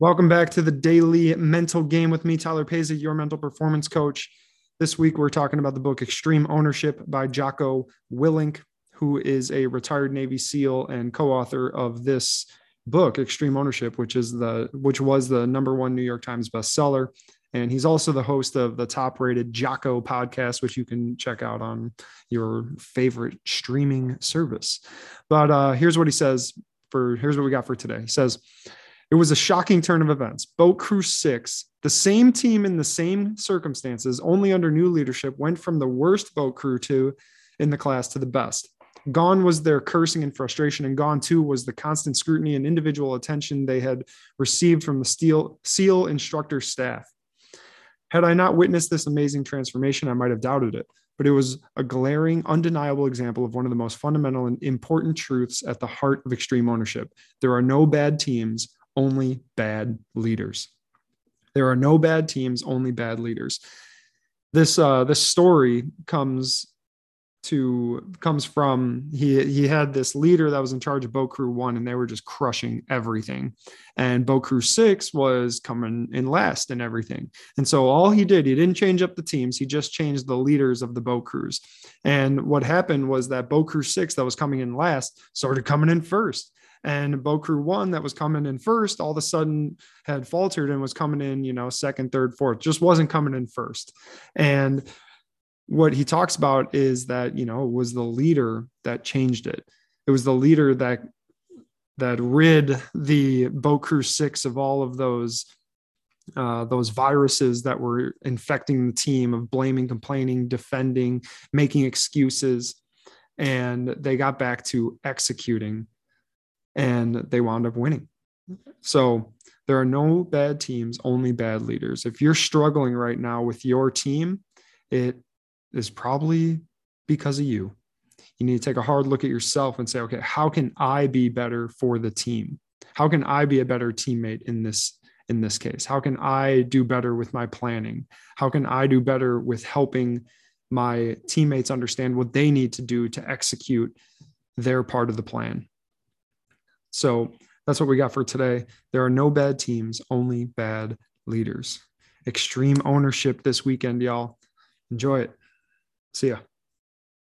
Welcome back to the daily mental game with me, Tyler Paisley, your mental performance coach. This week, we're talking about the book Extreme Ownership by Jocko Willink, who is a retired Navy SEAL and co-author of this book, Extreme Ownership, which is the which was the number one New York Times bestseller. And he's also the host of the top rated Jocko podcast, which you can check out on your favorite streaming service. But uh, here's what he says for here's what we got for today. He says, It was a shocking turn of events. Boat Crew 6, the same team in the same circumstances, only under new leadership, went from the worst boat crew to in the class to the best. Gone was their cursing and frustration, and gone too was the constant scrutiny and individual attention they had received from the steel, SEAL instructor staff. Had I not witnessed this amazing transformation, I might have doubted it, but it was a glaring, undeniable example of one of the most fundamental and important truths at the heart of extreme ownership. There are no bad teams, only bad leaders. There are no bad teams, only bad leaders. This uh, this story comes to comes from he he had this leader that was in charge of boat crew one and they were just crushing everything and boat crew six was coming in last and everything and so all he did he didn't change up the teams he just changed the leaders of the boat crews and what happened was that boat crew six that was coming in last started coming in first and crew one that was coming in first all of a sudden had faltered and was coming in you know second third fourth just wasn't coming in first. And what he talks about is that you know it was the leader that changed it. It was the leader that that rid the crew six of all of those uh, those viruses that were infecting the team of blaming complaining defending making excuses. And they got back to executing and they wound up winning mm-hmm. so there are no bad teams only bad leaders if you're struggling right now with your team it is probably because of you. You need to take a hard look at yourself and say, okay, how can I be better for the team? How can I be a better teammate in this in this case? How can I do better with my planning? How can I do better with helping my teammates understand what they need to do to execute their part of the plan? So that's what we got for today. There are no bad teams, only bad leaders. Extreme ownership this weekend, y'all. Enjoy it. See ya.